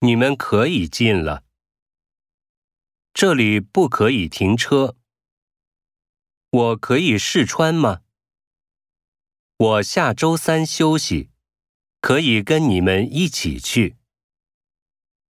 你们可以进了。这里不可以停车。我可以试穿吗？我下周三休息可以跟你们一起去。